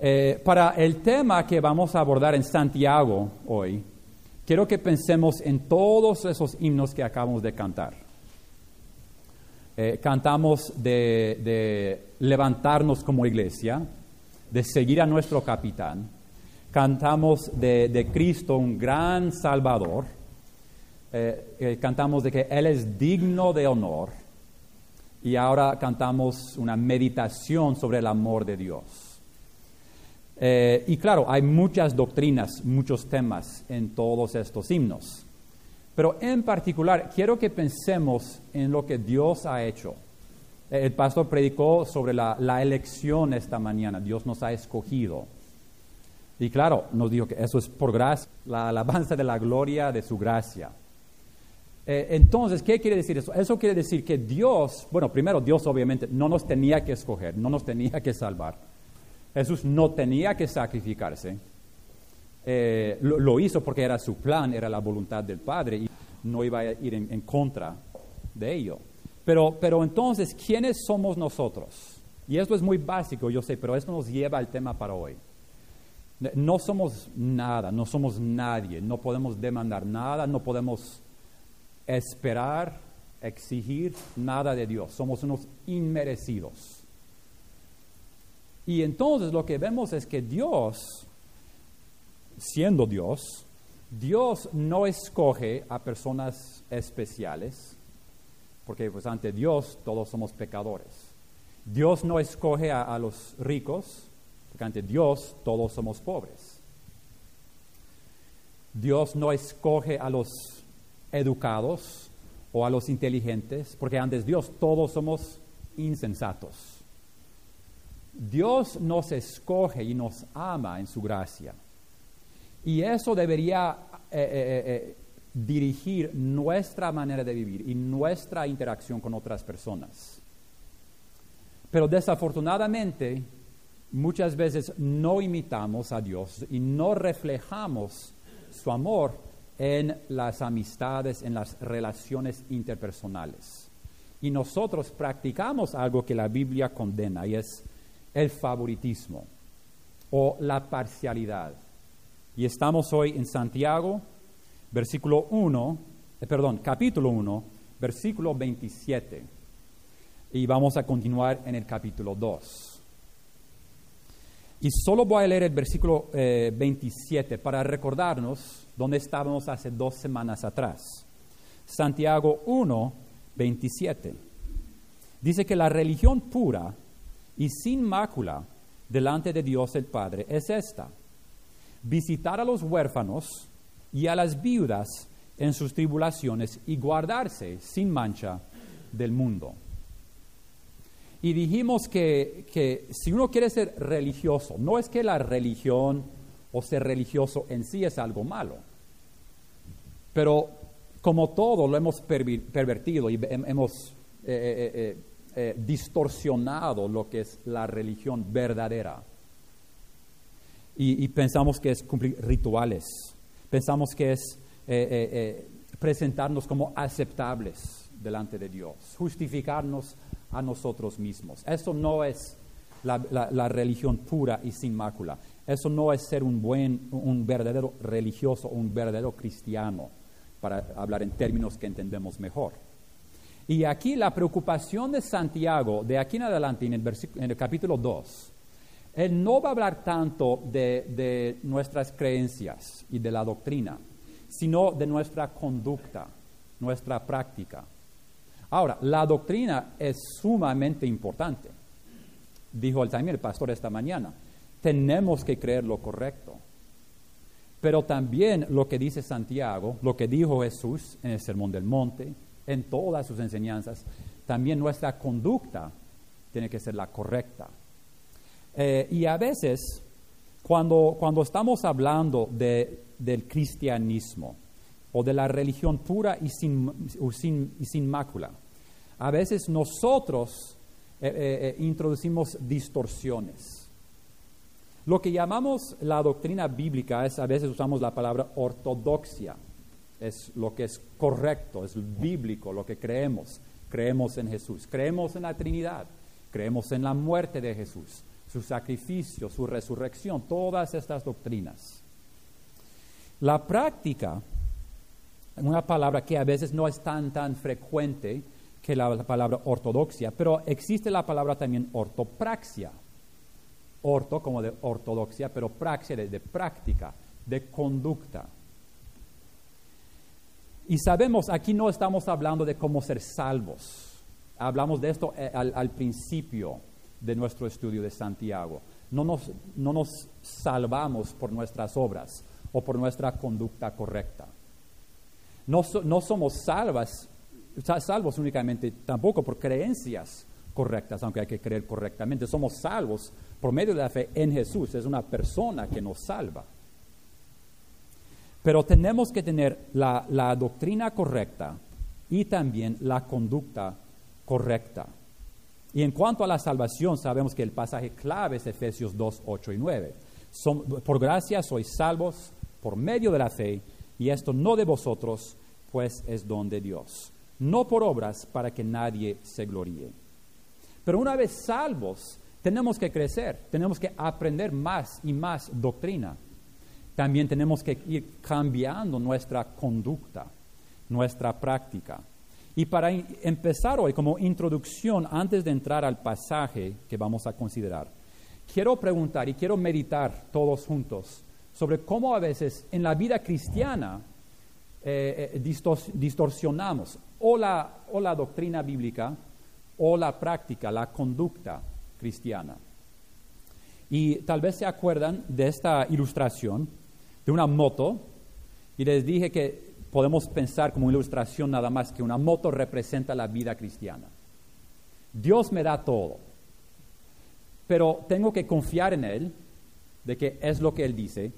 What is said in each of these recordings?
Eh, para el tema que vamos a abordar en Santiago hoy, quiero que pensemos en todos esos himnos que acabamos de cantar. Eh, cantamos de, levantarnos como iglesia, de seguir a nuestro capitán. Cantamos de, Cristo, un gran Salvador. Eh, cantamos de que Él es digno de honor. Y ahora cantamos una meditación sobre el amor de Dios. Eh, y claro, hay muchas doctrinas, muchos temas en todos estos himnos. Pero en particular, quiero que pensemos en lo que Dios ha hecho. El pastor predicó sobre la, la elección esta mañana. Dios nos ha escogido. Y claro, nos dijo que eso es por gracia, la alabanza de la gloria de su gracia. Eh, entonces, ¿qué quiere decir eso? Eso quiere decir que Dios, bueno, primero Dios obviamente no nos tenía que escoger, no nos tenía que salvar. Jesús no tenía que sacrificarse. Eh, lo, hizo porque era su plan, era la voluntad del Padre y no iba a ir en, en contra de ello. Pero, pero entonces, ¿quiénes somos nosotros? Y esto es muy básico, yo sé, pero esto nos lleva al tema para hoy. No somos nada, no somos nadie, no podemos demandar nada, no podemos esperar, exigir nada de Dios. Somos unos inmerecidos. Y entonces lo que vemos es que Dios, siendo Dios, Dios no escoge a personas especiales, porque pues ante Dios todos somos pecadores. Dios no escoge a, a los ricos, porque ante Dios todos somos pobres. Dios no escoge a los educados o a los inteligentes, porque antes Dios todos somos insensatos. Dios nos escoge y nos ama en su gracia. Y eso debería eh, eh, eh, dirigir nuestra manera de vivir y nuestra interacción con otras personas. Pero desafortunadamente, muchas veces no imitamos a Dios y no reflejamos su amor en las amistades, en las relaciones interpersonales. Y nosotros practicamos algo que la Biblia condena y es el favoritismo o la parcialidad. Y estamos hoy en Santiago, versículo 1, eh, perdón, capítulo 1, versículo 27. Y vamos a continuar en el capítulo 2. Y solo voy a leer el versículo eh, 27 para recordarnos dónde estábamos hace dos semanas atrás. Santiago 1, 27. Dice que la religión pura y sin mácula delante de Dios el Padre es esta. Visitar a los huérfanos y a las viudas en sus tribulaciones y guardarse sin mancha del mundo. Y dijimos que, que, si uno quiere ser religioso, no es que la religión o ser religioso en sí es algo malo, pero como todo lo hemos pervertido y hemos eh, eh, eh, eh, distorsionado lo que es la religión verdadera. Y, pensamos que es cumplir rituales, pensamos que es eh, presentarnos como aceptables delante de Dios, justificarnos a nosotros mismos. Eso no es la, la, la, religión pura y sin mácula. Eso no es ser un buen, un verdadero religioso, un verdadero cristiano, para hablar en términos que entendemos mejor. Y aquí la preocupación de Santiago, de aquí en adelante, en el, el capítulo 2, él no va a hablar tanto de, de nuestras creencias y de la doctrina, sino de nuestra conducta, nuestra práctica. Ahora, la doctrina es sumamente importante. Dijo también el pastor esta mañana, tenemos que creer lo correcto. Pero también lo que dice Santiago, lo que dijo Jesús en el Sermón del Monte, en todas sus enseñanzas, también nuestra conducta tiene que ser la correcta. Eh, y a veces, cuando, cuando estamos hablando de, del cristianismo, o de la religión pura y sin, y sin mácula. A veces nosotros eh, eh, introducimos distorsiones. Lo que llamamos la doctrina bíblica es, a veces usamos la palabra ortodoxia, es lo que es correcto, es bíblico, lo que creemos. Creemos en Jesús, creemos en la Trinidad, creemos en la muerte de Jesús, su sacrificio, su resurrección, todas estas doctrinas. La práctica, una palabra que a veces no es tan, tan frecuente que la, palabra ortodoxia, pero existe la palabra también ortopraxia. Orto como de ortodoxia, pero praxia de práctica, de conducta. Y sabemos, aquí no estamos hablando de cómo ser salvos. Hablamos de esto eh, al, principio de nuestro estudio de Santiago. No nos, no nos salvamos por nuestras obras o por nuestra conducta correcta. No, no somos salvas, salvos únicamente tampoco por creencias correctas, aunque hay que creer correctamente. Somos salvos por medio de la fe en Jesús. Es una persona que nos salva. Pero tenemos que tener la, doctrina correcta y también la conducta correcta. Y en cuanto a la salvación, sabemos que el pasaje clave es Efesios 2, 8 y 9. por gracia sois salvos por medio de la fe, y esto no de vosotros, pues es don de Dios. No por obras para que nadie se gloríe. Pero una vez salvos, tenemos que crecer, tenemos que aprender más y más doctrina también tenemos que ir cambiando nuestra conducta, nuestra práctica. Y para empezar hoy, como introducción, antes de entrar al pasaje que vamos a considerar, quiero preguntar y quiero meditar todos juntos sobre cómo a veces en la vida cristiana eh, eh, distorsionamos o la, o la doctrina bíblica o la práctica, la conducta cristiana. Y tal vez se acuerdan de esta ilustración de una moto y les dije que podemos pensar como ilustración nada más que una moto representa la vida cristiana. Dios me da todo, pero tengo que confiar en Él, de que es lo que Él dice,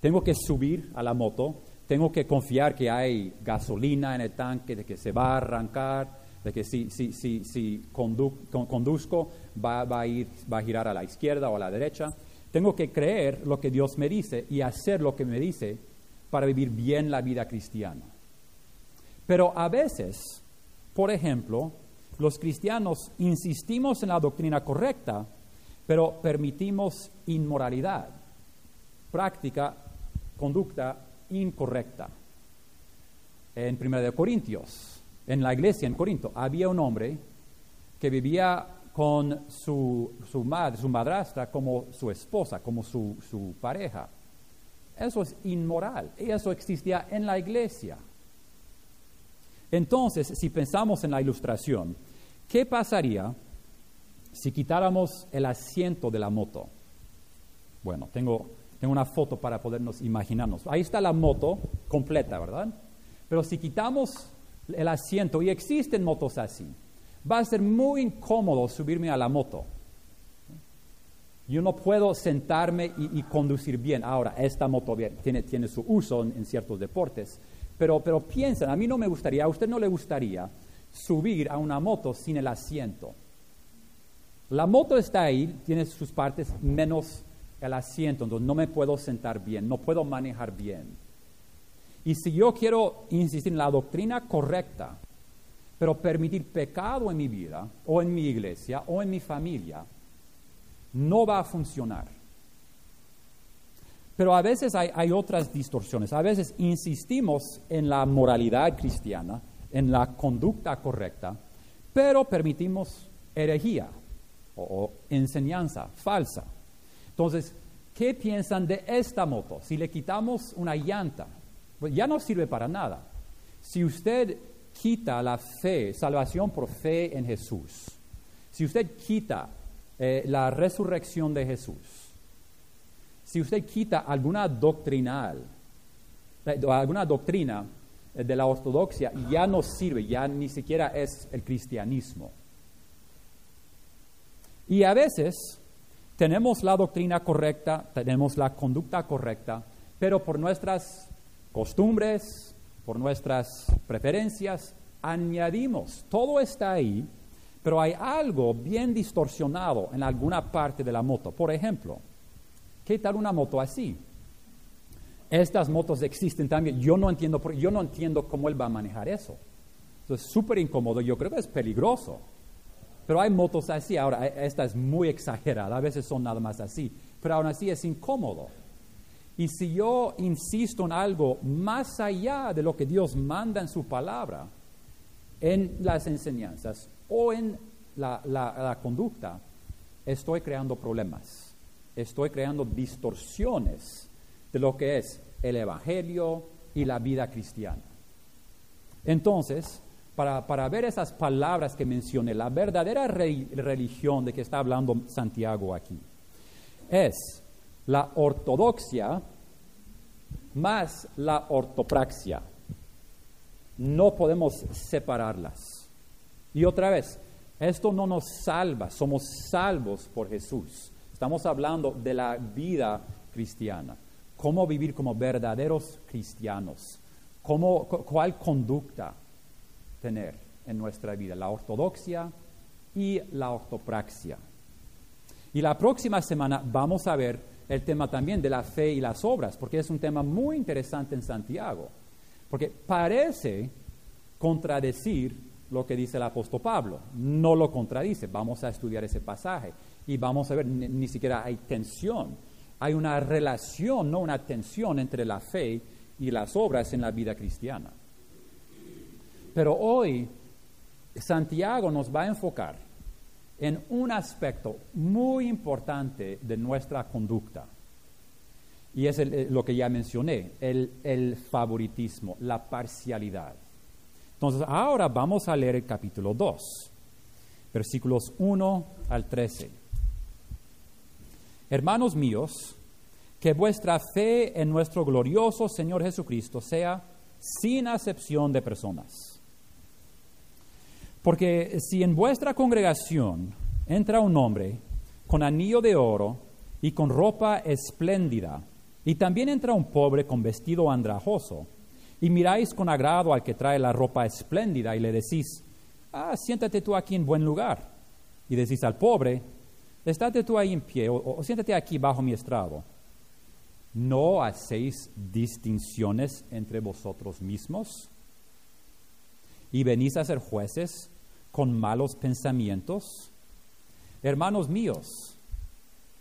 tengo que subir a la moto, tengo que confiar que hay gasolina en el tanque, de que se va a arrancar, de que si, si, si, si conduzco va, va, a ir, va a girar a la izquierda o a la derecha. Tengo que creer lo que Dios me dice y hacer lo que me dice para vivir bien la vida cristiana. Pero a veces, por ejemplo, los cristianos insistimos en la doctrina correcta, pero permitimos inmoralidad, práctica, conducta incorrecta. En 1 Corintios, en la iglesia en Corinto, había un hombre que vivía con su, su madre, su madrastra, como su esposa, como su, su pareja. Eso es inmoral y eso existía en la iglesia. Entonces, si pensamos en la ilustración, ¿qué pasaría si quitáramos el asiento de la moto? Bueno, tengo, tengo una foto para podernos imaginarnos. Ahí está la moto completa, ¿verdad? Pero si quitamos el asiento, y existen motos así, va a ser muy incómodo subirme a la moto. Yo no puedo sentarme y, conducir bien. Ahora, esta moto tiene, tiene su uso en, ciertos deportes, pero, pero piensen, a mí no me gustaría, a usted no le gustaría subir a una moto sin el asiento. La moto está ahí, tiene sus partes menos el asiento, entonces no me puedo sentar bien, no puedo manejar bien. Y si yo quiero insistir en la doctrina correcta, pero permitir pecado en mi vida, o en mi iglesia, o en mi familia, no va a funcionar. Pero a veces hay, otras distorsiones. A veces insistimos en la moralidad cristiana, en la conducta correcta, pero permitimos herejía o, enseñanza falsa. Entonces, ¿qué piensan de esta moto? Si le quitamos una llanta, pues ya no sirve para nada. Si usted quita la fe, salvación por fe en Jesús, si usted quita eh, la resurrección de Jesús, si usted quita alguna doctrinal, eh, alguna doctrina eh, de la ortodoxia, ya no sirve, ya ni siquiera es el cristianismo. Y a veces tenemos la doctrina correcta, tenemos la conducta correcta, pero por nuestras costumbres, por nuestras preferencias, añadimos. Todo está ahí, pero hay algo bien distorsionado en alguna parte de la moto. Por ejemplo, ¿qué tal una moto así? Estas motos existen también. Yo no entiendo, yo no entiendo cómo él va a manejar eso. es súper incómodo. Yo creo que es peligroso. Pero hay motos así. Ahora, e- esta es muy exagerada. A veces son nada más así. Pero aún así es incómodo. Y si yo insisto en algo más allá de lo que Dios manda en su palabra, en las enseñanzas o en la, conducta, estoy creando problemas. Estoy creando distorsiones de lo que es el Evangelio y la vida cristiana. Entonces, para, para ver esas palabras que mencioné, la verdadera re- religión de que está hablando Santiago aquí, es la ortodoxia más la ortopraxia. No podemos separarlas. Y otra vez, esto no nos salva, somos salvos por Jesús. Estamos hablando de la vida cristiana, cómo vivir como verdaderos cristianos, cómo, cu- cuál conducta tener en nuestra vida, la ortodoxia y la ortopraxia. Y la próxima semana vamos a ver el tema también de la fe y las obras, porque es un tema muy interesante en Santiago, porque parece contradecir lo que dice el apóstol Pablo, no lo contradice, vamos a estudiar ese pasaje y vamos a ver, ni, siquiera hay tensión, hay una relación, no una tensión entre la fe y las obras en la vida cristiana. Pero hoy Santiago nos va a enfocar en un aspecto muy importante de nuestra conducta. Y es eh, lo que ya mencioné, el, el favoritismo, la parcialidad. Entonces, ahora vamos a leer el capítulo 2, versículos 1 al 13. Hermanos míos, que vuestra fe en nuestro glorioso Señor Jesucristo sea sin acepción de personas. Porque si en vuestra congregación entra un hombre con anillo de oro y con ropa espléndida, y también entra un pobre con vestido andrajoso, y miráis con agrado al que trae la ropa espléndida y le decís, ah, siéntate tú aquí en buen lugar, y decís al pobre, estate tú ahí en pie, o, o siéntate aquí bajo mi estrado. ¿No hacéis distinciones entre vosotros mismos? y venís a ser jueces con malos pensamientos? Hermanos míos,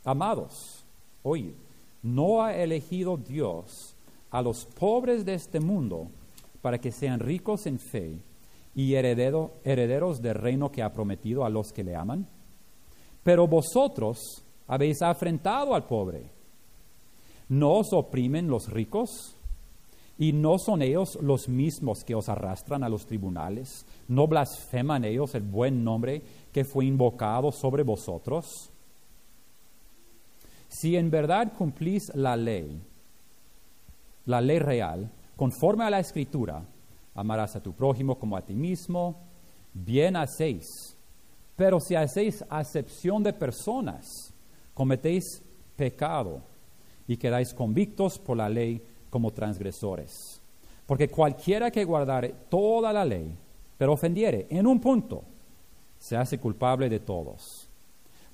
amados, oye, ¿no ha elegido Dios a los pobres de este mundo para que sean ricos en fe y heredero- herederos del reino que ha prometido a los que le aman? Pero vosotros habéis afrentado al pobre. ¿No os oprimen los ricos? ¿Y no son ellos los mismos que os arrastran a los tribunales? ¿No blasfeman ellos el buen nombre que fue invocado sobre vosotros? Si en verdad cumplís la ley, la ley real, conforme a la escritura, amarás a tu prójimo como a ti mismo, bien hacéis. Pero si hacéis acepción de personas, cometéis pecado y quedáis convictos por la ley como transgresores. Porque cualquiera que guardare toda la ley, pero ofendiere en un punto, se hace culpable de todos.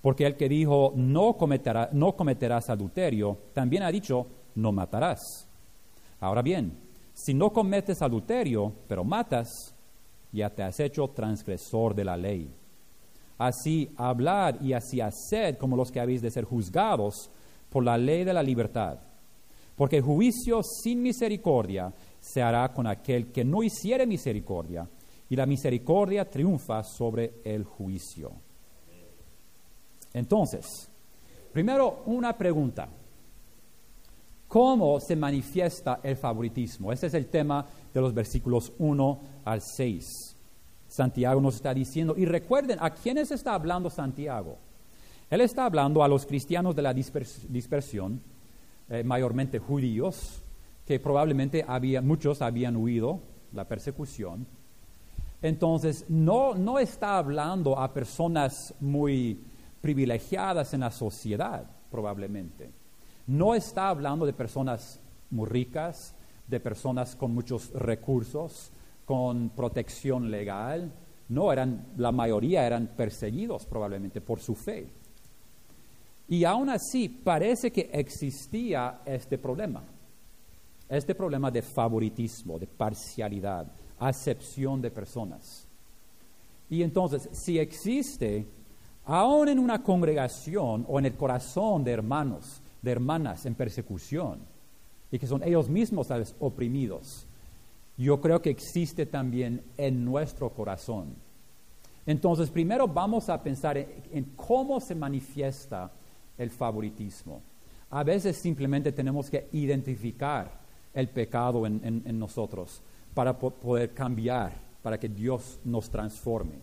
Porque el que dijo no, cometerá- no cometerás adulterio, también ha dicho no matarás. Ahora bien, si no cometes adulterio, pero matas, ya te has hecho transgresor de la ley. Así hablad y así haced como los que habéis de ser juzgados por la ley de la libertad. Porque juicio sin misericordia se hará con aquel que no hiciere misericordia, y la misericordia triunfa sobre el juicio. Entonces, primero una pregunta. ¿Cómo se manifiesta el favoritismo? Ese es el tema de los versículos 1 al 6. Santiago nos está diciendo, y recuerden, ¿a quiénes está hablando Santiago? Él está hablando a los cristianos de la dispers- dispersión, eh, mayormente judíos, que probablemente había, muchos habían huido la persecución. Entonces, no, no está hablando a personas muy privilegiadas en la sociedad, probablemente. No está hablando de personas muy ricas, de personas con muchos recursos, con protección legal. No, eran, la mayoría eran perseguidos probablemente por su fe. Y aún así parece que existía este problema, este problema de favoritismo, de parcialidad, acepción de personas. Y entonces, si existe, aún en una congregación o en el corazón de hermanos, de hermanas en persecución, y que son ellos mismos tal oprimidos, yo creo que existe también en nuestro corazón. Entonces, primero vamos a pensar en, cómo se manifiesta el favoritismo. A veces simplemente tenemos que identificar el pecado en, nosotros para poder cambiar, para que Dios nos transforme.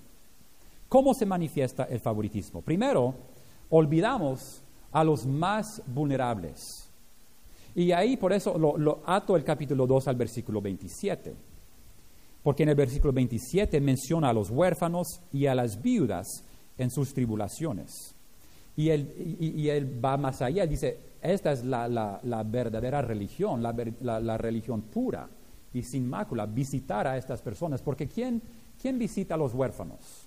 ¿Cómo se manifiesta el favoritismo? Primero, olvidamos a los más vulnerables. Y ahí por eso lo, ato el capítulo 2 al versículo 27. Porque en el versículo 27 menciona a los huérfanos y a las viudas en sus tribulaciones. Y él, y, él va más allá, dice, esta es la, verdadera religión, la, religión pura y sin mácula, visitar a estas personas. Porque ¿quién, quién visita a los huérfanos?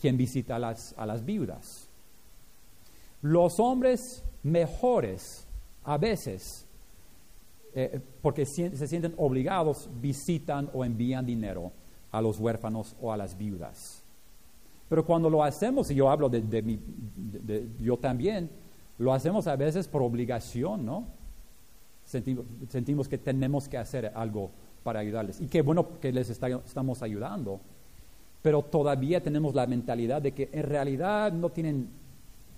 ¿Quién visita a las, a las viudas? Los hombres mejores a veces, eh, porque se sienten obligados, visitan o envían dinero a los huérfanos o a las viudas. Pero cuando lo hacemos, y yo hablo de, de, yo también, lo hacemos a veces por obligación, ¿no? Sentimos, que tenemos que hacer algo para ayudarles. Y qué bueno que les estamos ayudando, pero todavía tenemos la mentalidad de que en realidad no tienen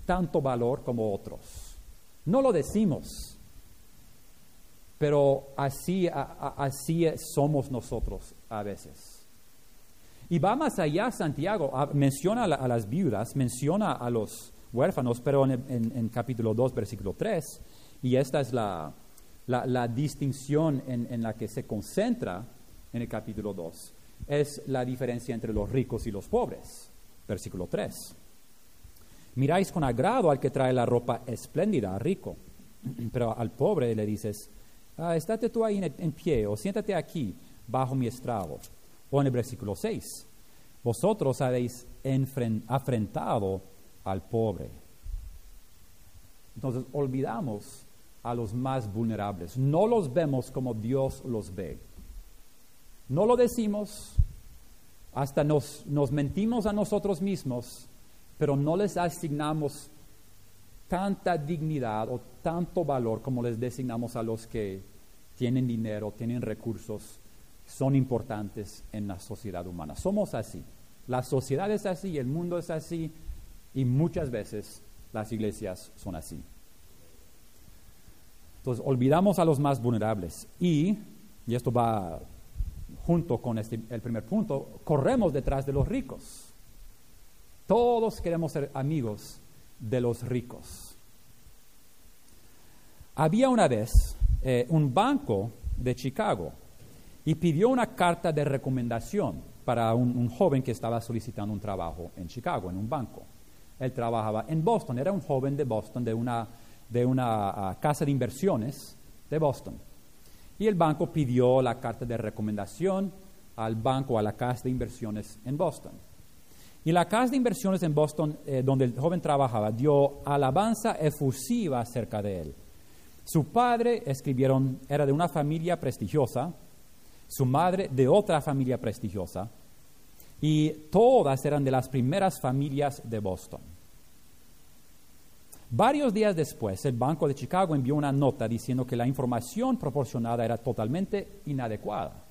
tanto valor como otros. No lo decimos, pero así, así somos nosotros a veces. Y va más allá Santiago, menciona a las viudas, menciona a los huérfanos, pero en, capítulo 2, versículo 3, y esta es la, distinción en, en, la que se concentra en el capítulo 2, es la diferencia entre los ricos y los pobres, versículo 3. Miráis con agrado al que trae la ropa espléndida, rico, pero al pobre le dices, ah, estate tú ahí en, pie o siéntate aquí bajo mi estrado. O en el versículo 6, vosotros habéis afrentado al pobre. Entonces olvidamos a los más vulnerables, no los vemos como Dios los ve. No lo decimos, hasta nos, nos mentimos a nosotros mismos pero no les asignamos tanta dignidad o tanto valor como les designamos a los que tienen dinero, tienen recursos, son importantes en la sociedad humana. Somos así. La sociedad es así, el mundo es así y muchas veces las iglesias son así. Entonces, olvidamos a los más vulnerables y, y esto va junto con este, el primer punto, corremos detrás de los ricos. Todos queremos ser amigos de los ricos. Había una vez eh, un banco de Chicago y pidió una carta de recomendación para un, joven que estaba solicitando un trabajo en Chicago, en un banco. Él trabajaba en Boston, era un joven de Boston, de una, de una ah, casa de inversiones de Boston. Y el banco pidió la carta de recomendación al banco, a la casa de inversiones en Boston. Y la casa de inversiones en Boston, eh, donde el joven trabajaba, dio alabanza efusiva acerca de él. Su padre, escribieron, era de una familia prestigiosa, su madre de otra familia prestigiosa, y todas eran de las primeras familias de Boston. Varios días después, el Banco de Chicago envió una nota diciendo que la información proporcionada era totalmente inadecuada.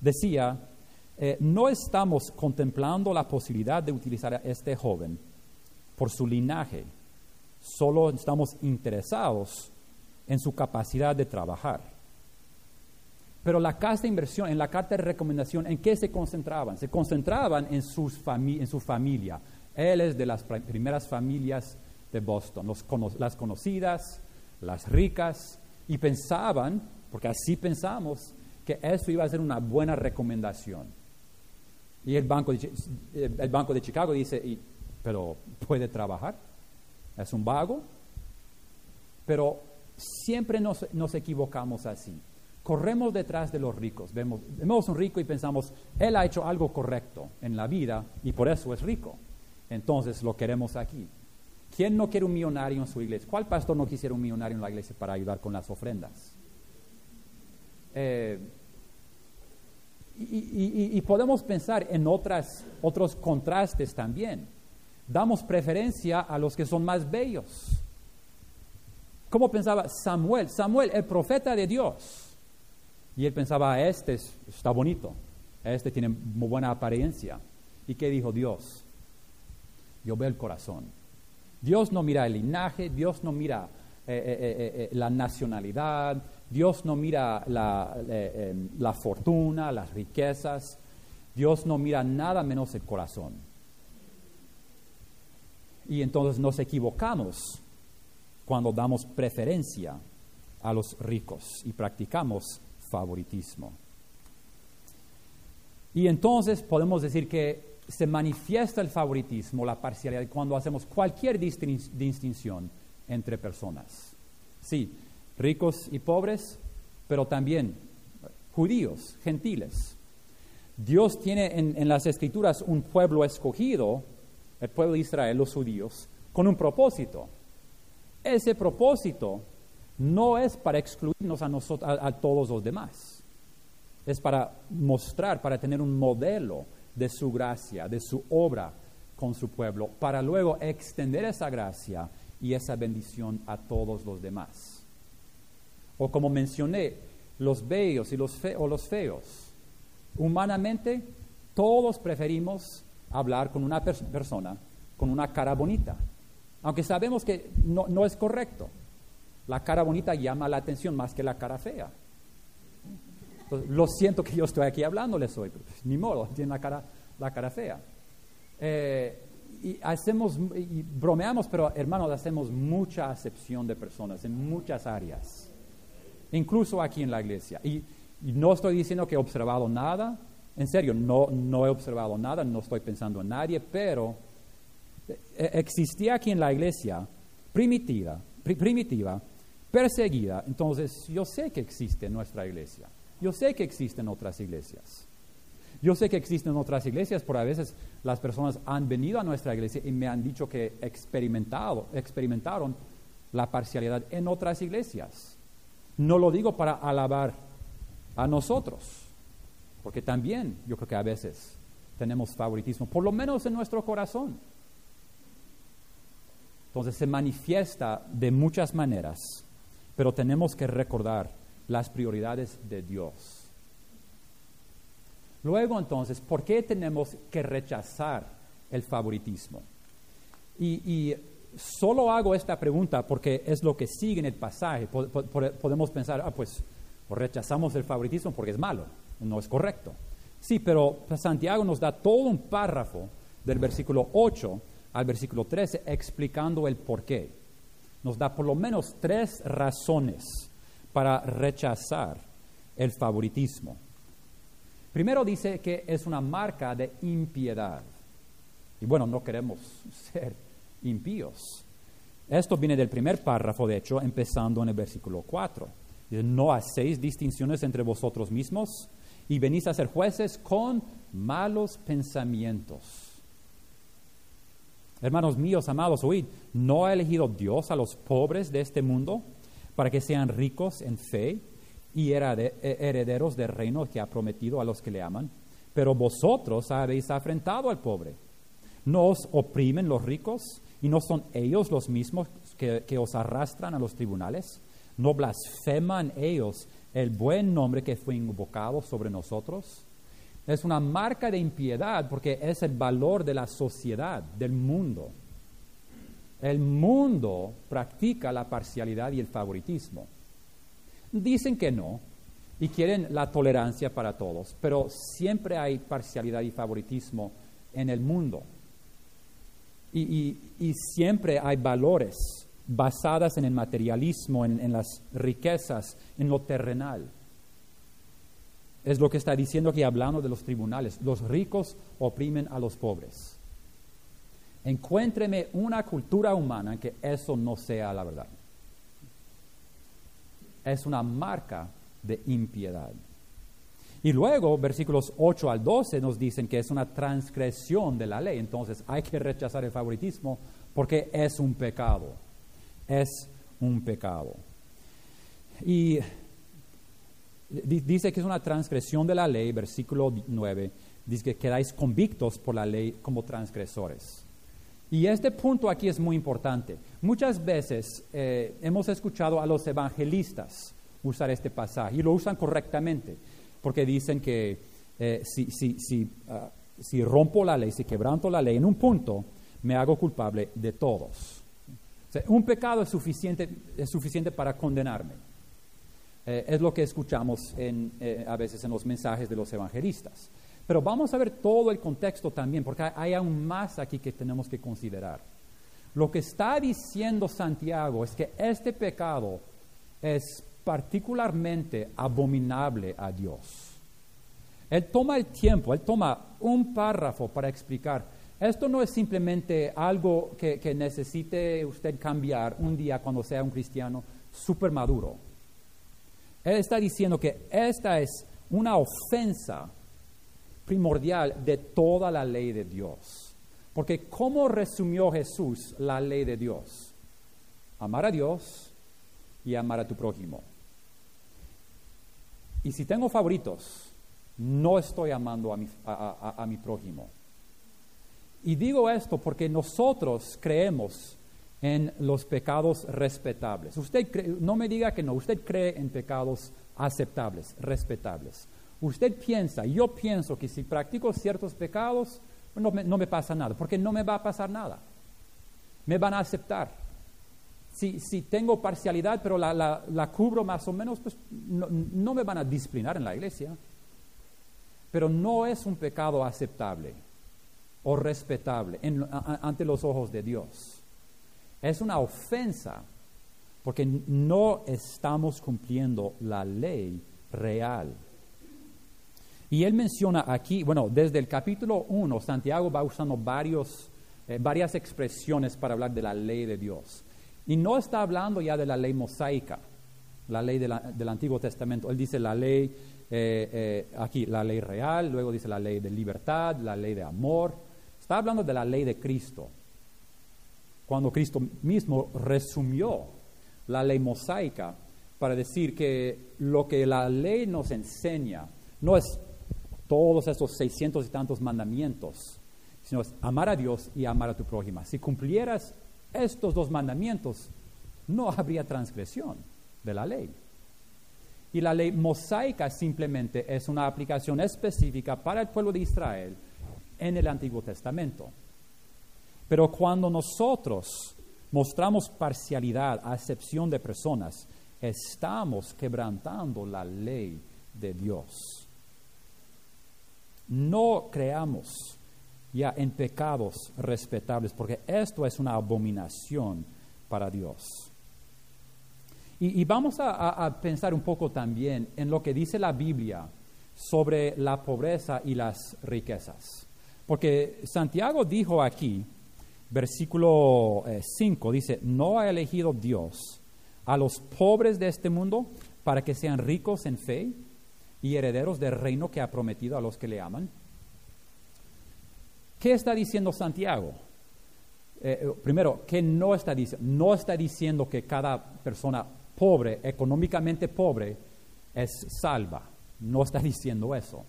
Decía, eh, no estamos contemplando la posibilidad de utilizar a este joven por su linaje, solo estamos interesados en su capacidad de trabajar. Pero la casa de inversión, en la carta de recomendación, ¿en qué se concentraban? Se concentraban en, en su familia. Él es de las primeras familias de Boston, las conocidas, las ricas, y pensaban, porque así pensamos, que eso iba a ser una buena recomendación. Y el Banco de, el banco de Chicago dice, pero puede trabajar, es un vago. Pero siempre nos, equivocamos así. Corremos detrás de los ricos. Vemos, vemos un rico y pensamos, él ha hecho algo correcto en la vida y por eso es rico. Entonces lo queremos aquí. ¿Quién no quiere un millonario en su iglesia? ¿Cuál pastor no quisiera un millonario en la iglesia para ayudar con las ofrendas? Eh, y, y podemos pensar en otras, otros contrastes también. Damos preferencia a los que son más bellos. ¿Cómo pensaba Samuel? Samuel, el profeta de Dios. Y él pensaba, este está bonito, este tiene muy buena apariencia. ¿Y qué dijo Dios? Yo veo el corazón. Dios no mira el linaje, Dios no mira eh, eh, eh, la nacionalidad, Dios no mira la, la fortuna, las riquezas, Dios no mira nada menos el corazón. Y entonces nos equivocamos cuando damos preferencia a los ricos y practicamos favoritismo. Y entonces podemos decir que se manifiesta el favoritismo, la parcialidad, cuando hacemos cualquier distinción entre personas. Sí, ricos y pobres, pero también judíos, gentiles. Dios tiene en, en, las escrituras un pueblo escogido, el pueblo de Israel, los judíos, con un propósito. Ese propósito no es para excluirnos a, nosotros, a, todos los demás, es para mostrar, para tener un modelo de su gracia, de su obra con su pueblo, para luego extender esa gracia y esa bendición a todos los demás. O como mencioné, los bellos y los o los feos. Humanamente, todos preferimos hablar con una persona con una cara bonita, aunque sabemos que no, no es correcto. La cara bonita llama la atención más que la cara fea. lo siento que yo estoy aquí hablándoles hoy, ni modo, tiene la cara, la cara fea. Eh, y hacemos, bromeamos, pero hermanos, hacemos mucha acepción de personas en muchas áreas, incluso aquí en la iglesia. Y, y, no estoy diciendo que he observado nada, en serio, no, no he observado nada, no estoy pensando en nadie, pero eh, existía aquí en la iglesia primitiva, primitiva, perseguida, entonces yo sé que existe nuestra iglesia, yo sé que existen otras iglesias. Yo sé que existen otras iglesias, pero a veces las personas han venido a nuestra iglesia y me han dicho que experimentado, experimentaron la parcialidad en otras iglesias. No lo digo para alabar a nosotros, porque también yo creo que a veces tenemos favoritismo, por lo menos en nuestro corazón. Entonces se manifiesta de muchas maneras, pero tenemos que recordar las prioridades de Dios. Luego entonces, ¿por qué tenemos que rechazar el favoritismo? Y, solo hago esta pregunta porque es lo que sigue en el pasaje. Podemos pensar, ah, pues rechazamos el favoritismo porque es malo, no es correcto. Sí, pero Santiago nos da todo un párrafo del versículo 8 al versículo 13 explicando el por qué. Nos da por lo menos tres razones para rechazar el favoritismo. Primero dice que es una marca de impiedad. Y bueno, no queremos ser impíos. Esto viene del primer párrafo, de hecho, empezando en el versículo 4. Dice, no hacéis distinciones entre vosotros mismos y venís a ser jueces con malos pensamientos. Hermanos míos, amados, oíd, ¿no ha elegido Dios a los pobres de este mundo para que sean ricos en fe y herederos del reino que ha prometido a los que le aman? Pero vosotros habéis afrentado al pobre. ¿No os oprimen los ricos y no son ellos los mismos que, que os arrastran a los tribunales? ¿No blasfeman ellos el buen nombre que fue invocado sobre nosotros? Es una marca de impiedad porque es el valor de la sociedad, del mundo. El mundo practica la parcialidad y el favoritismo. Dicen que no y quieren la tolerancia para todos, pero siempre hay parcialidad y favoritismo en el mundo. Y, siempre hay valores basadas en el materialismo, en las riquezas, en lo terrenal. Es lo que está diciendo aquí hablando de los tribunales. Los ricos oprimen a los pobres. Encuéntreme una cultura humana en que eso no sea la verdad. Es una marca de impiedad. Y luego, versículos 8 al 12 nos dicen que es una transgresión de la ley. Entonces hay que rechazar el favoritismo porque es un pecado. Es un pecado. Y Dice que es una transgresión de la ley, versículo 9, dice que quedáis convictos por la ley como transgresores. Y este punto aquí es muy importante. Muchas veces eh, hemos escuchado a los evangelistas usar este pasaje y lo usan correctamente, porque dicen que eh, si, si, si, ah, si rompo la ley, si quebranto la ley en un punto, me hago culpable de todos. un pecado es suficiente, es suficiente para condenarme. Eh, es lo que escuchamos en, a veces en los mensajes de los evangelistas. Pero vamos a ver todo el contexto también, porque hay aún más aquí que tenemos que considerar. Lo que está diciendo Santiago es que este pecado es particularmente abominable a Dios. Él toma el tiempo, él toma un párrafo para explicar, esto no es simplemente algo que, que necesite usted cambiar un día cuando sea un cristiano súper maduro. Él está diciendo que esta es una ofensa primordial de toda la ley de Dios. Porque ¿cómo resumió Jesús la ley de Dios? Amar a Dios y amar a tu prójimo. Y si tengo favoritos, no estoy amando a mi, a, mi prójimo. Y digo esto porque nosotros creemos en los pecados respetables. Usted no me diga que no, usted cree en pecados aceptables, respetables. Usted piensa, yo pienso que si practico ciertos pecados, no me, no me pasa nada, porque no me va a pasar nada. Me van a aceptar. Si, si tengo parcialidad, pero la, la, cubro más o menos, pues no, no me van a disciplinar en la iglesia. Pero no es un pecado aceptable o respetable ante los ojos de Dios. Es una ofensa porque no estamos cumpliendo la ley real. Y él menciona aquí, bueno, desde el capítulo 1, Santiago va usando varios, eh, varias expresiones para hablar de la ley de Dios. Y no está hablando ya de la ley mosaica, la ley del Antiguo Testamento. Él dice la ley, eh, eh, aquí, la ley real, luego dice la ley de libertad, la ley de amor. Está hablando de la ley de Cristo. Cuando Cristo mismo resumió la ley mosaica para decir que lo que la ley nos enseña no es todos estos seiscientos y tantos mandamientos, sino es amar a Dios y amar a tu prójima. Si cumplieras estos dos mandamientos, no habría transgresión de la ley. Y la ley mosaica simplemente es una aplicación específica para el pueblo de Israel en el Antiguo Testamento. Pero cuando nosotros mostramos parcialidad a excepción de personas, estamos quebrantando la ley de Dios no creamos ya en pecados respetables, porque esto es una abominación para Dios. Y, vamos a, pensar un poco también en lo que dice la Biblia sobre la pobreza y las riquezas. Porque Santiago dijo aquí, versículo 5, eh, dice, no ha elegido Dios a los pobres de este mundo para que sean ricos en fe y herederos del reino que ha prometido a los que le aman. ¿Qué está diciendo Santiago? Eh, eh, primero, ¿qué no está diciendo? No está diciendo que cada persona pobre, económicamente pobre, es salva. No está diciendo eso.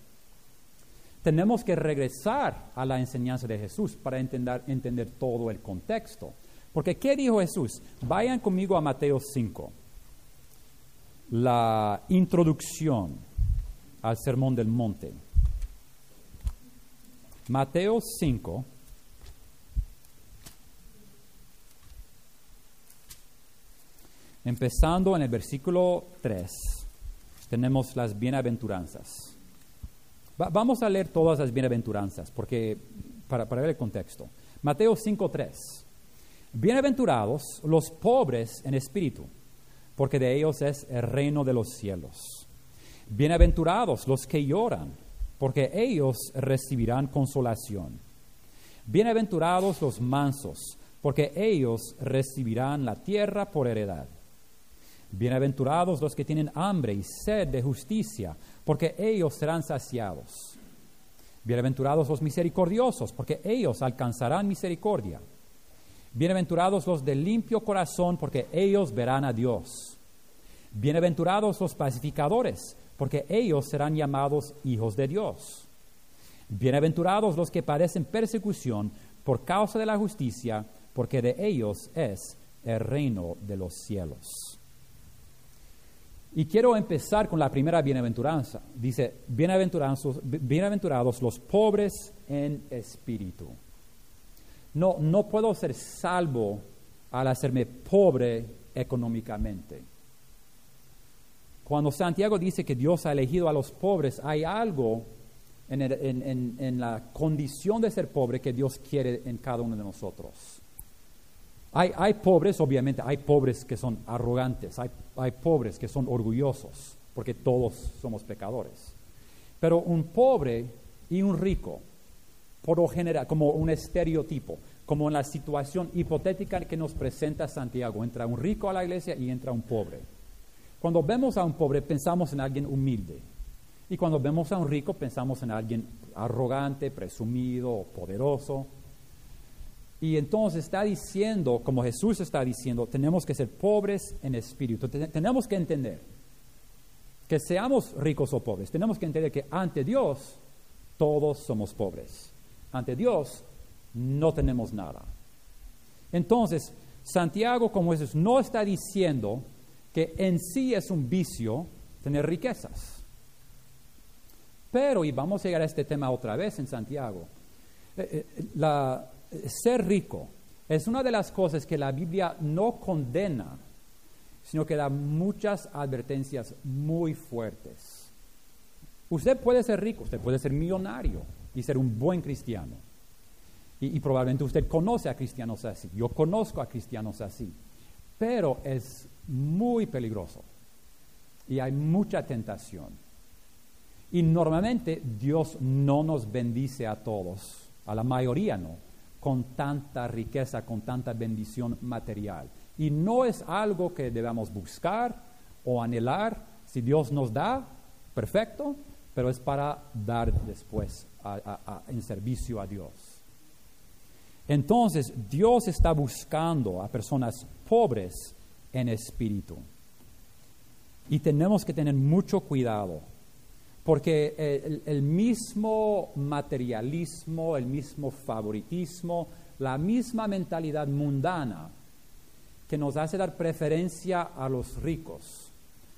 Tenemos que regresar a la enseñanza de Jesús para entender, todo el contexto. Porque ¿qué dijo Jesús? Vayan conmigo a Mateo 5, la introducción al Sermón del Monte. Mateo 5. Empezando en el versículo 3, tenemos las bienaventuranzas. Vamos a leer todas las bienaventuranzas porque, para, para ver el contexto. Mateo 5.3. Bienaventurados los pobres en espíritu, porque de ellos es el reino de los cielos. Bienaventurados los que lloran, porque ellos recibirán consolación. Bienaventurados los mansos, porque ellos recibirán la tierra por heredad. Bienaventurados los que tienen hambre y sed de justicia, porque ellos serán saciados. Bienaventurados los misericordiosos, porque ellos alcanzarán misericordia. Bienaventurados los de limpio corazón, porque ellos verán a Dios. Bienaventurados los pacificadores, porque ellos serán llamados hijos de Dios. Bienaventurados los que padecen persecución por causa de la justicia, porque de ellos es el reino de los cielos. Y quiero empezar con la primera bienaventuranza. Dice, bienaventurados, los pobres en espíritu. No, no puedo ser salvo al hacerme pobre económicamente. Cuando Santiago dice que Dios ha elegido a los pobres, hay algo en, en la condición de ser pobre que Dios quiere en cada uno de nosotros. Hay, pobres, obviamente, hay pobres que son arrogantes, hay, hay pobres que son orgullosos, porque todos somos pecadores. Pero un pobre y un rico, por lo general, como un estereotipo, como en la situación hipotética que nos presenta Santiago, entra un rico a la iglesia y entra un pobre. Cuando vemos a un pobre pensamos en alguien humilde. Y cuando vemos a un rico pensamos en alguien arrogante, presumido, poderoso. Y entonces está diciendo, como Jesús está diciendo, tenemos que ser pobres en espíritu. Tenemos que entender que seamos ricos o pobres. Tenemos que entender que ante Dios todos somos pobres. Ante Dios no tenemos nada. Entonces, Santiago, como Jesús, no está diciendo que en sí es un vicio tener riquezas. Pero, y vamos a llegar a este tema otra vez en Santiago, eh, eh, la, ser rico es una de las cosas que la Biblia no condena, sino que da muchas advertencias muy fuertes. Usted puede ser rico, usted puede ser millonario y ser un buen cristiano. Y, probablemente usted conoce a cristianos así. Yo conozco a cristianos así. Pero es muy peligroso. Y hay mucha tentación. Y normalmente Dios no nos bendice a todos, a la mayoría no con tanta riqueza, con tanta bendición material. Y no es algo que debamos buscar o anhelar. Si Dios nos da, perfecto, pero es para dar después en servicio a Dios. Entonces, Dios está buscando a personas pobres en espíritu. Y tenemos que tener mucho cuidado porque el, mismo materialismo, el mismo favoritismo, la misma mentalidad mundana que nos hace dar preferencia a los ricos,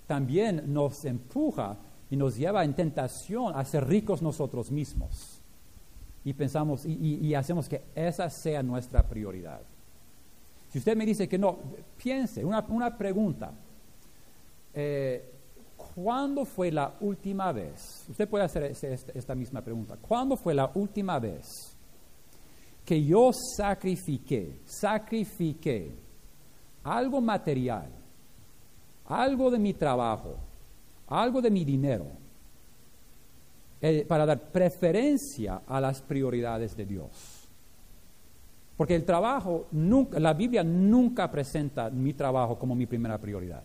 también nos empuja y nos lleva en tentación a ser ricos nosotros mismos. Y pensamos y, hacemos que esa sea nuestra prioridad. Si usted me dice que no, piense, una, pregunta. Eh, ¿cuándo fue la última vez? Usted puede hacer esta misma pregunta. ¿Cuándo fue la última vez que yo sacrifiqué, sacrifiqué algo material, algo de mi trabajo, algo de mi dinero, eh, para dar preferencia a las prioridades de Dios? Porque el trabajo, nunca, la Biblia nunca presenta mi trabajo como mi primera prioridad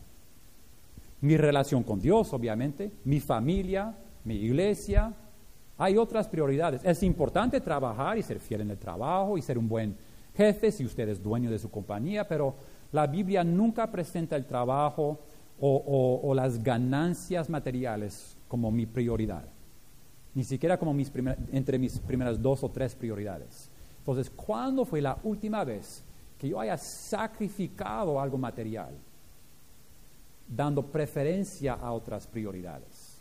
mi relación con Dios, obviamente, mi familia, mi iglesia. Hay otras prioridades. Es importante trabajar y ser fiel en el trabajo y ser un buen jefe si usted es dueño de su compañía, pero la Biblia nunca presenta el trabajo o, las ganancias materiales como mi prioridad. Ni siquiera como mis entre mis primeras dos o tres prioridades. Entonces, ¿cuándo fue la última vez que yo haya sacrificado algo material? Dando preferencia a otras prioridades.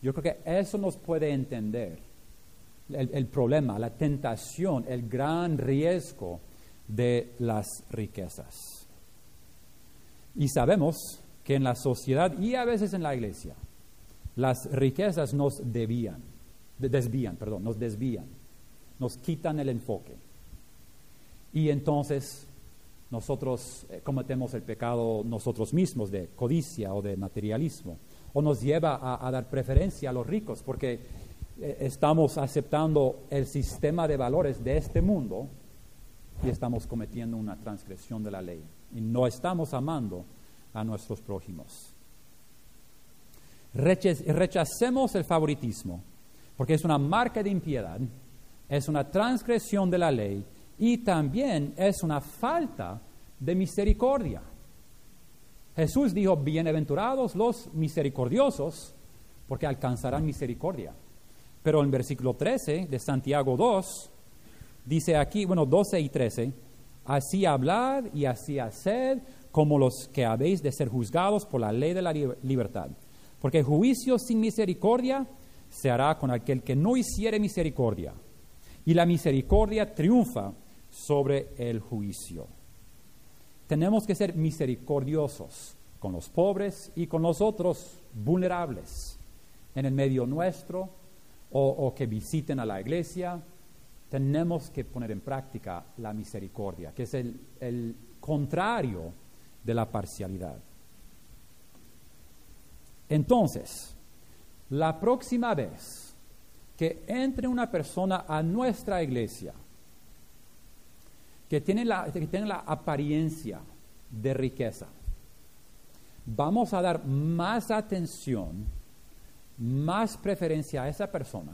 Yo creo que eso nos puede entender el, problema, la tentación, el gran riesgo de las riquezas. Y sabemos que en la sociedad y a veces en la iglesia, las riquezas nos desvían, desvían, perdón, nos desvían, nos quitan el enfoque. Y entonces nosotros eh, cometemos el pecado nosotros mismos de codicia o de materialismo, o nos lleva a, dar preferencia a los ricos, porque eh, estamos aceptando el sistema de valores de este mundo y estamos cometiendo una transgresión de la ley y no estamos amando a nuestros prójimos. Rechacemos el favoritismo, porque es una marca de impiedad, es una transgresión de la ley y también es una falta de misericordia. Jesús dijo, bienaventurados los misericordiosos, porque alcanzarán misericordia. Pero en versículo 13 de Santiago 2, dice aquí, bueno, 12 y 13, así hablad y así haced como los que habéis de ser juzgados por la ley de la libertad. Porque juicio sin misericordia se hará con aquel que no hiciere misericordia. Y la misericordia triunfa sobre el juicio. Tenemos que ser misericordiosos con los pobres y con los otros vulnerables en el medio nuestro o, que visiten a la iglesia. Tenemos que poner en práctica la misericordia, que es el, el contrario de la parcialidad. Entonces, la próxima vez que entre una persona a nuestra iglesia que tiene la, que tiene la apariencia de riqueza, vamos a dar más atención, más preferencia a esa persona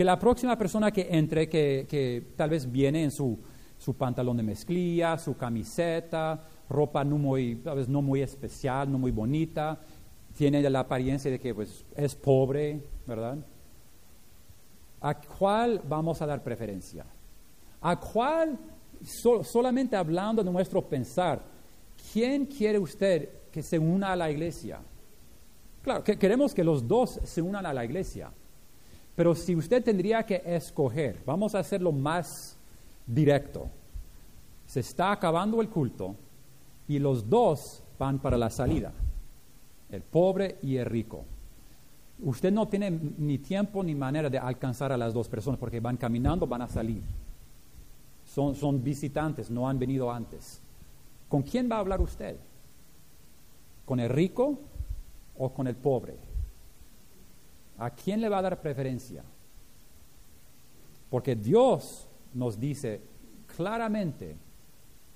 que la próxima persona que entre, que, que tal vez viene en su, su, pantalón de mezclilla, su camiseta, ropa no muy, tal vez no muy especial, no muy bonita, tiene la apariencia de que pues, es pobre, ¿verdad? ¿A cuál vamos a dar preferencia? ¿A cuál, solamente hablando de nuestro pensar, quién quiere usted que se una a la iglesia? Claro, que queremos que los dos se unan a la iglesia, pero si usted tendría que escoger, vamos a hacerlo más directo. Se está acabando el culto y los dos van para la salida el pobre y el rico. Usted no tiene ni tiempo ni manera de alcanzar a las dos personas porque van caminando, van a salir. Son, son visitantes, no han venido antes. ¿Con quién va a hablar usted? ¿Con el rico o con el pobre? ¿A quién le va a dar preferencia? Porque Dios nos dice claramente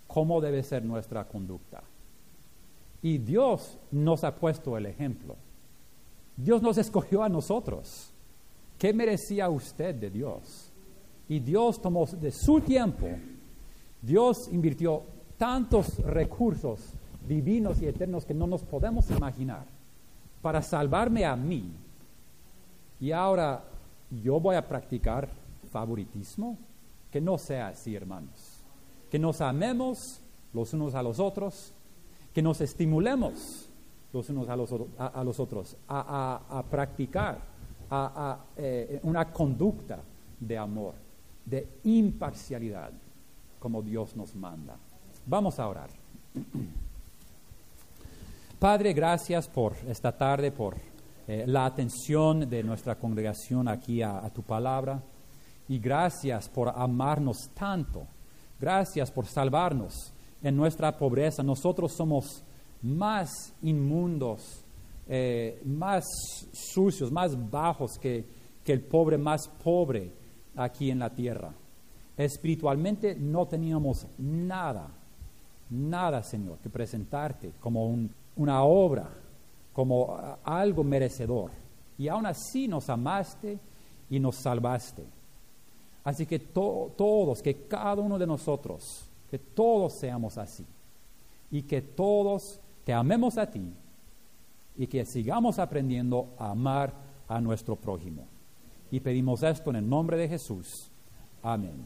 cómo debe ser nuestra conducta. Y Dios nos ha puesto el ejemplo. Dios nos escogió a nosotros. ¿Qué merecía usted de Dios? Y Dios tomó de su tiempo, Dios invirtió tantos recursos divinos y eternos que no nos podemos imaginar para salvarme a mí. Y ahora yo voy a practicar favoritismo. Que no sea así, hermanos. Que nos amemos los unos a los otros que nos estimulemos los unos a los, a, los otros a, practicar eh, una conducta de amor, de imparcialidad, como Dios nos manda. Vamos a orar. Padre, gracias por esta tarde, por eh, la atención de nuestra congregación aquí a tu palabra. Y gracias por amarnos tanto. Gracias por salvarnos en nuestra pobreza. Nosotros somos más inmundos, eh, más sucios, más bajos que, que el pobre más pobre aquí en la tierra. Espiritualmente no teníamos nada, nada, Señor, que presentarte como una obra, como algo merecedor. Y aún así nos amaste y nos salvaste. Así que todos, que cada uno de nosotros, que todos seamos así y que todos te amemos a ti y que sigamos aprendiendo a amar a nuestro prójimo. Y pedimos esto en el nombre de Jesús. Amén.